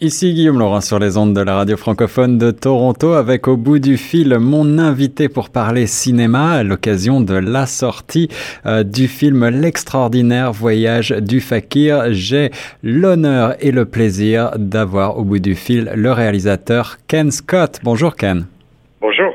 Ici Guillaume Laurent sur les ondes de la radio francophone de Toronto avec au bout du fil mon invité pour parler cinéma à l'occasion de la sortie euh, du film L'extraordinaire voyage du fakir. J'ai l'honneur et le plaisir d'avoir au bout du fil le réalisateur Ken Scott. Bonjour Ken. Bonjour.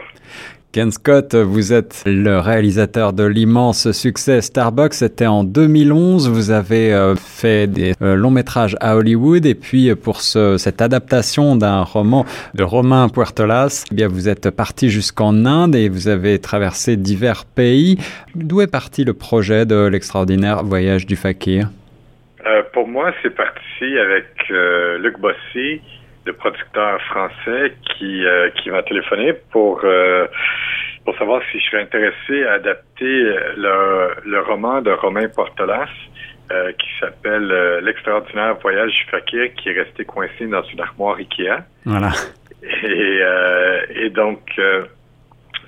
Ken Scott, vous êtes le réalisateur de l'immense succès Starbucks. C'était en 2011. Vous avez euh, fait des euh, longs métrages à Hollywood et puis pour ce, cette adaptation d'un roman de Romain Puertolas, eh bien vous êtes parti jusqu'en Inde et vous avez traversé divers pays. D'où est parti le projet de l'extraordinaire voyage du fakir? Euh, Pour moi, c'est parti avec Luc Bossy le producteur français qui, euh, qui m'a téléphoné pour, euh, pour savoir si je serais intéressé à adapter le, le roman de Romain Portolas euh, qui s'appelle L'extraordinaire voyage du fakir qui est resté coincé dans une armoire Ikea. Voilà. Et, et donc,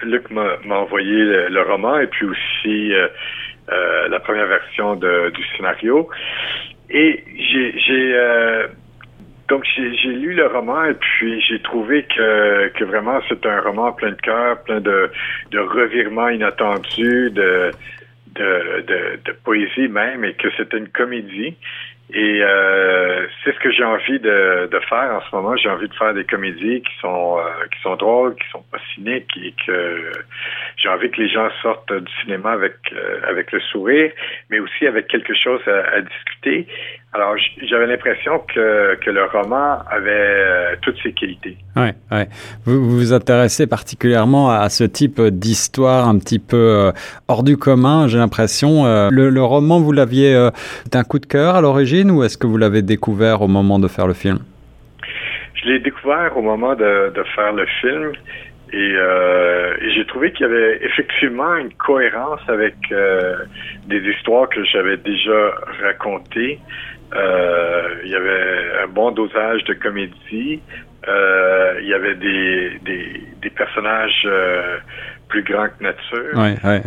Luc m'a envoyé le, roman et puis aussi la première version de, du scénario. Et j'ai donc j'ai lu le roman et puis j'ai trouvé que, que vraiment c'est un roman plein de cœur, plein de, de revirements inattendus, de, de, de, de poésie même, et que c'était une comédie. Et euh, c'est ce que j'ai envie de, de, faire en ce moment. J'ai envie de faire des comédies qui sont euh, qui sont drôles, qui sont pas cyniques et que j'ai envie que les gens sortent du cinéma avec euh, avec le sourire, mais aussi avec quelque chose à, à discuter. Alors j'avais l'impression que, que le roman avait euh, toutes ses qualités. Ouais, ouais. Vous vous, intéressez particulièrement à ce type d'histoire un petit peu hors du commun. J'ai l'impression. Le, le, roman, vous l'aviez d'un coup de cœur à l'origine ou est-ce que vous l'avez découvert au moment de faire le film? Je l'ai découvert au moment de, faire le film euh, et, j'ai trouvé qu'il y avait effectivement une cohérence avec euh, des histoires que j'avais déjà racontées. Euh, il y avait un bon dosage de comédie. il y avait des, des, personnages plus grands que nature. Ouais, ouais,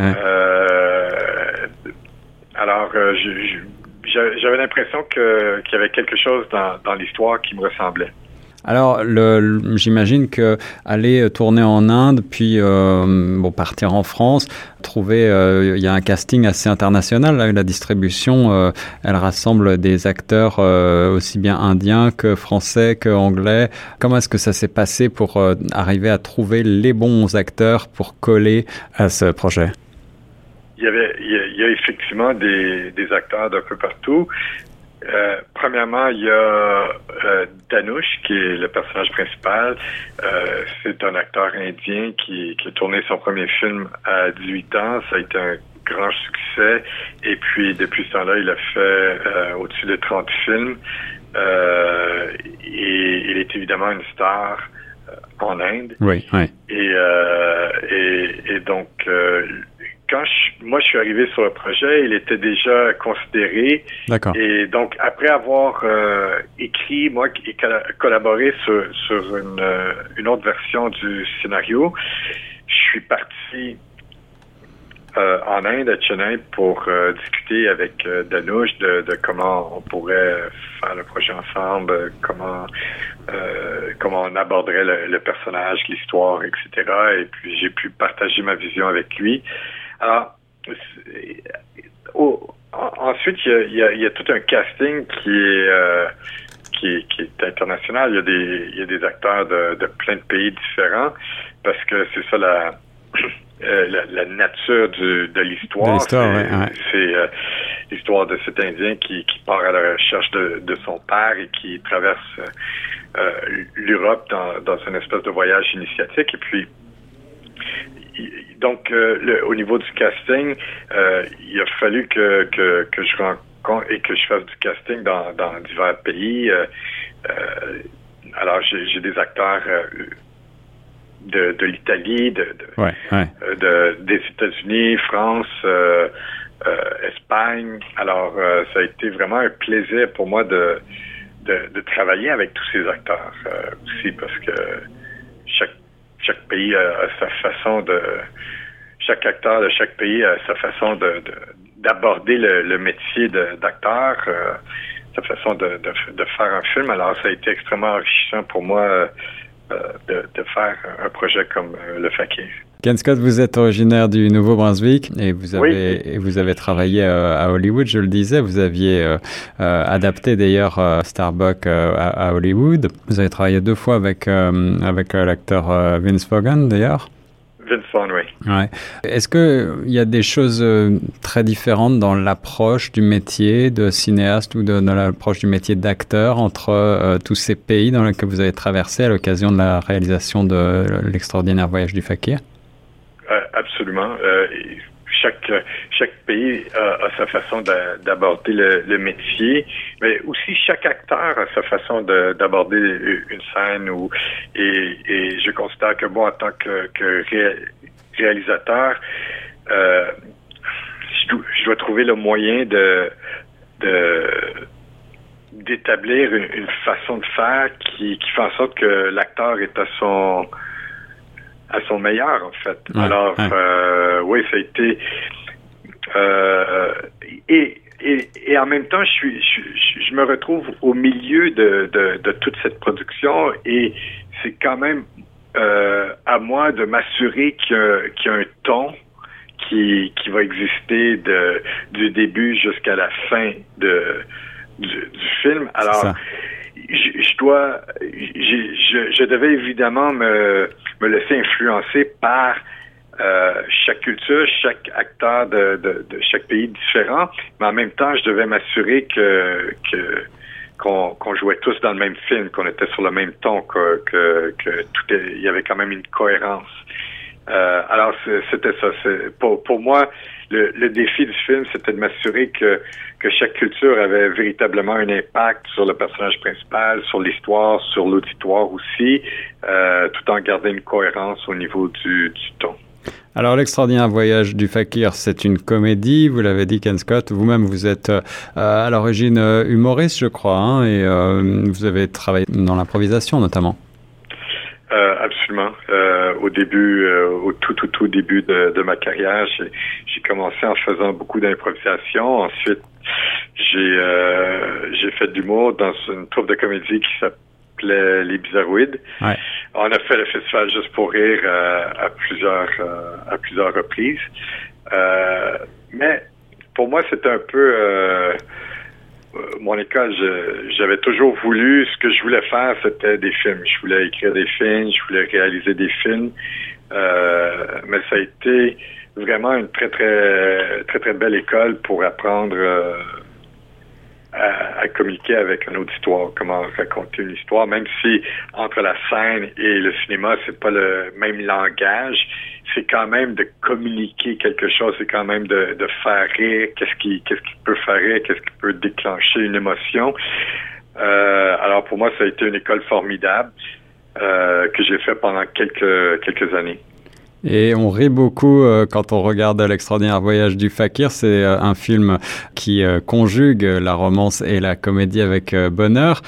alors, je j'avais l'impression que qu'il y avait quelque chose dans, dans l'histoire qui me ressemblait. Alors, j'imagine que aller tourner en Inde, puis euh, bon, partir en France, trouver, euh, il y a un casting assez international. Là, la distribution, euh, elle rassemble des acteurs aussi bien indiens que français que anglais. Comment est-ce que ça s'est passé pour arriver à trouver les bons acteurs pour coller à ce projet? il y avait, il y a, effectivement des, des acteurs d'un peu partout. Euh, premièrement, il y a euh, Danush, qui est le personnage principal. Euh, c'est un acteur indien qui, qui, a tourné son premier film à 18 ans. Ça a été un grand succès. Et puis, depuis ce temps-là, il a fait euh, au-dessus de 30 films. Euh, et il est évidemment une star en Inde. Oui, oui. Et, et, et donc, quand moi je suis arrivé sur le projet, il était déjà considéré. D'accord. Et donc après avoir euh, écrit, moi et collaboré sur, sur une, euh, une, autre version du scénario, je suis parti euh, en Inde, à Chennai, pour discuter avec Danouche de, de, comment on pourrait faire le projet ensemble, comment comment on aborderait le, le personnage, l'histoire, etc. Et puis j'ai pu partager ma vision avec lui. Alors, ensuite, il y, a, il, y a, tout un casting qui est, euh, qui qui est international. Il y a des, il y a des acteurs de, de plein de pays différents parce que c'est ça la, euh, la, nature du, de l'histoire. C'est euh, l'histoire de cet Indien qui, qui part à la recherche de, de son père et qui traverse l'Europe dans, dans une espèce de voyage initiatique. Et puis, donc, euh, le, au niveau du casting, euh, il a fallu que, que, que, je rencontre et que je fasse du casting dans, dans divers pays. Euh, alors, j'ai des acteurs de, de l'Italie, de, de, de, des États-Unis, France, Espagne. Alors, ça a été vraiment un plaisir pour moi de, de, travailler avec tous ces acteurs aussi parce que chaque pays a, sa façon de chaque acteur de chaque pays a sa façon de d'aborder le, métier d'acteur. Euh, la façon de, de, faire un film. Alors, ça a été extrêmement enrichissant pour moi de, de, faire un projet comme Le Fakir. Ken Scott, vous êtes originaire du Nouveau-Brunswick et vous avez et vous avez travaillé à Hollywood, je le disais. Vous aviez euh, adapté d'ailleurs Starbuck à, Hollywood. Vous avez travaillé deux fois avec avec l'acteur Vince Vaughan d'ailleurs. Ouais. Est-ce qu'il y a des choses euh, très différentes dans l'approche du métier de cinéaste ou dans l'approche du métier d'acteur entre euh, tous ces pays dans lesquels vous avez traversé à l'occasion de la réalisation de l'extraordinaire voyage du fakir? euh, Absolument chaque chaque pays a, sa façon d'aborder le, métier, mais aussi chaque acteur a sa façon d'aborder une scène. Ou, et, je constate que moi, en tant que, réalisateur, euh, je, dois, trouver le moyen de, d'établir une, façon de faire qui, qui fait en sorte que l'acteur est à son à son meilleur en fait. Alors euh, oui, ça a été euh, et, et, et, en même temps, je, suis, je, me retrouve au milieu de, de, toute cette production et c'est quand même euh, à moi de m'assurer qu'il y, a un ton qui, qui va exister de, du début jusqu'à la fin de, du, du film. Alors, je, dois, je, je, devais évidemment me, me laisser influencer par euh, chaque culture, chaque acteur de, de, de, chaque pays différent, mais en même temps, je devais m'assurer que, que qu'on jouait tous dans le même film, qu'on était sur le même ton, que, que, que tout est, il y avait quand même une cohérence. Euh, alors c'était ça. Pour, pour moi, le, le, défi du film, c'était de m'assurer que, que chaque culture avait véritablement un impact sur le personnage principal, sur l'histoire, sur l'auditoire aussi, euh, tout en gardant une cohérence au niveau du, du ton. Alors, l'extraordinaire voyage du fakir, c'est une comédie. Vous l'avez dit, Ken Scott. Vous-même, vous êtes euh, à l'origine humoriste, je crois, hein, et vous avez travaillé dans l'improvisation, notamment. absolument. Au début, au tout, tout, tout début de, ma carrière, j'ai commencé en faisant beaucoup d'improvisation. Ensuite, j'ai j'ai fait de l'humour dans une troupe de comédie qui s'appelle les Bizarroïdes. On a fait le festival juste pour rire euh, à plusieurs euh, à plusieurs reprises. Euh, mais pour moi, c'était un peu mon école. J'avais toujours voulu ce que je voulais faire, c'était des films. Je voulais écrire des films, je voulais réaliser des films. mais ça a été vraiment une très très très très belle école pour apprendre à, communiquer avec un auditoire, comment raconter une histoire, même si entre la scène et le cinéma, c'est pas le même langage, c'est quand même de communiquer quelque chose, c'est quand même de, de faire rire, qu'est-ce qui, qu'est-ce qui peut faire rire, qu'est-ce qui peut déclencher une émotion? Euh, alors pour moi, ça a été une école formidable euh, que j'ai fait pendant quelques quelques années. Et on rit beaucoup euh, quand on regarde l'extraordinaire voyage du fakir. C'est euh, un film qui euh, conjugue la romance et la comédie avec bonheur,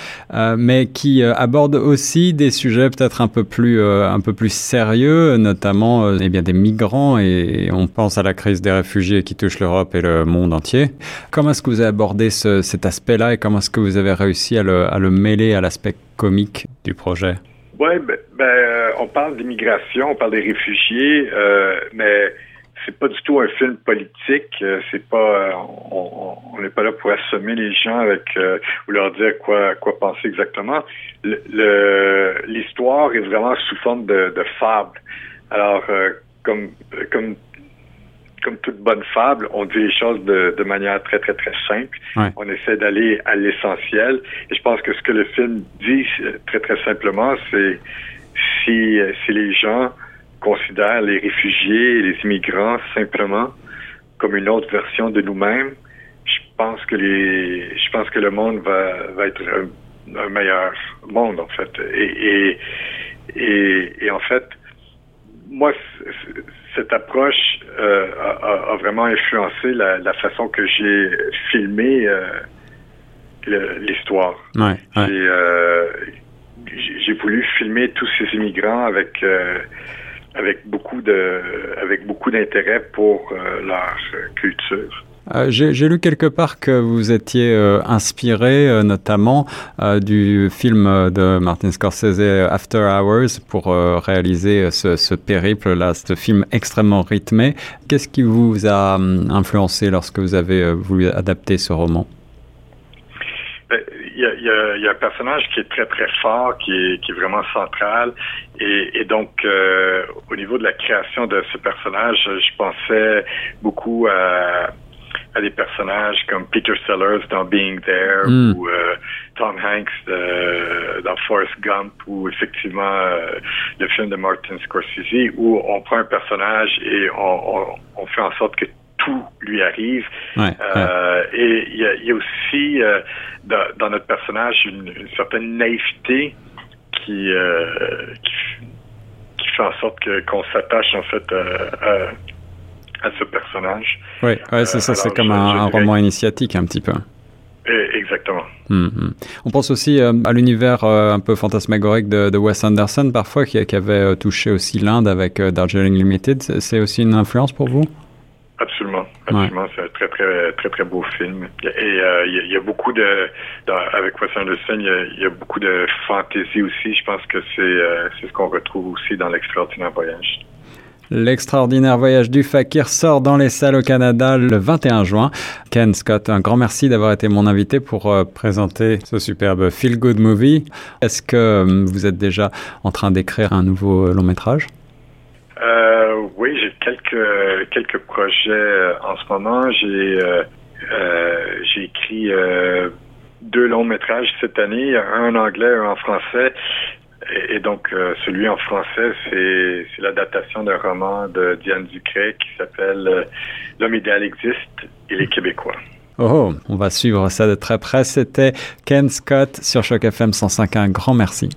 mais qui aborde aussi des sujets peut-être un peu plus un peu plus sérieux, notamment eh bien des migrants et on pense à la crise des réfugiés qui touche l'Europe et le monde entier. Comment est-ce que vous avez abordé ce, cet aspect-là et comment est-ce que vous avez réussi à le mêler à l'aspect comique du projet? Oui, ben, ben euh, on parle d'immigration, on parle des réfugiés, euh, mais c'est pas du tout un film politique. Euh, c'est pas, on n'est pas là pour assommer les gens avec ou leur dire quoi quoi penser exactement. L'histoire est vraiment sous forme de, de fable. Alors, comme comme comme toute bonne fable, on dit les choses de, de manière très, très, très simple. On essaie d'aller à l'essentiel. Et je pense que ce que le film dit très, très simplement, c'est si, si les gens considèrent les réfugiés et les immigrants simplement comme une autre version de nous-mêmes, je pense que les, je pense que le monde va, va être un, meilleur monde, en fait. Et, et, et, et en fait, moi, cette approche euh, a, vraiment influencé la, façon que j'ai filmé euh, l'histoire. Euh, j'ai voulu filmer tous ces immigrants avec avec beaucoup de avec beaucoup d'intérêt pour leur culture. Euh, J'ai lu quelque part que vous étiez euh, inspiré euh, notamment du film de Martin Scorsese After Hours pour réaliser ce, périple-là, ce film extrêmement rythmé. Qu'est-ce qui vous a hum, influencé lorsque vous avez voulu adapter ce roman? Ben, Il y, a, un personnage qui est très très fort, qui est, vraiment central, et, donc au niveau de la création de ce personnage, je pensais beaucoup à, à des personnages comme Peter Sellers dans Being There Mm. ou euh, Tom Hanks euh, dans Forrest Gump ou effectivement euh, le film de Martin Scorsese où on prend un personnage et on, on, on fait en sorte que tout lui arrive. Ouais, Euh, Et il y y a aussi euh, dans, dans notre personnage une, une certaine naïveté qui, euh, qui, qui fait en sorte que qu'on s'attache en fait euh, à, à ce personnage. Oui, ouais, c'est ça, Euh, c'est alors, comme un, roman initiatique un petit peu. Et- exactement. Mhm. On pense aussi euh, à l'univers euh, un peu fantasmagorique de, de Wes Anderson parfois qui, qui avait euh, touché aussi l'Inde avec Darjeeling Limited. C'est c'est aussi une influence pour vous? Absolument, absolument. C'est un très, très, très, très beau film. Et il y, a- il y a beaucoup de, dans- avec Wes Anderson, il y, y a beaucoup de fantaisie aussi. Je pense que c'est c'est ce qu'on retrouve aussi dans l'extraordinaire voyage. L'extraordinaire voyage du fakir sort dans les salles au Canada le 21 juin. Ken Scott, un grand merci d'avoir été mon invité pour euh, présenter ce superbe feel good movie. Est-ce que euh, vous êtes déjà en train d'écrire un nouveau euh, long métrage? Oui, j'ai quelques quelques projets en ce moment. J'ai j'ai écrit deux longs métrages cette année, un en anglais, un en français. Et, donc euh, celui en français, c'est l'adaptation d'un roman de Diane Ducret qui s'appelle euh, L'homme idéal existe et les Québécois. Oh, on va suivre ça de très près. C'était Ken Scott sur Choc FM 105. Un grand merci.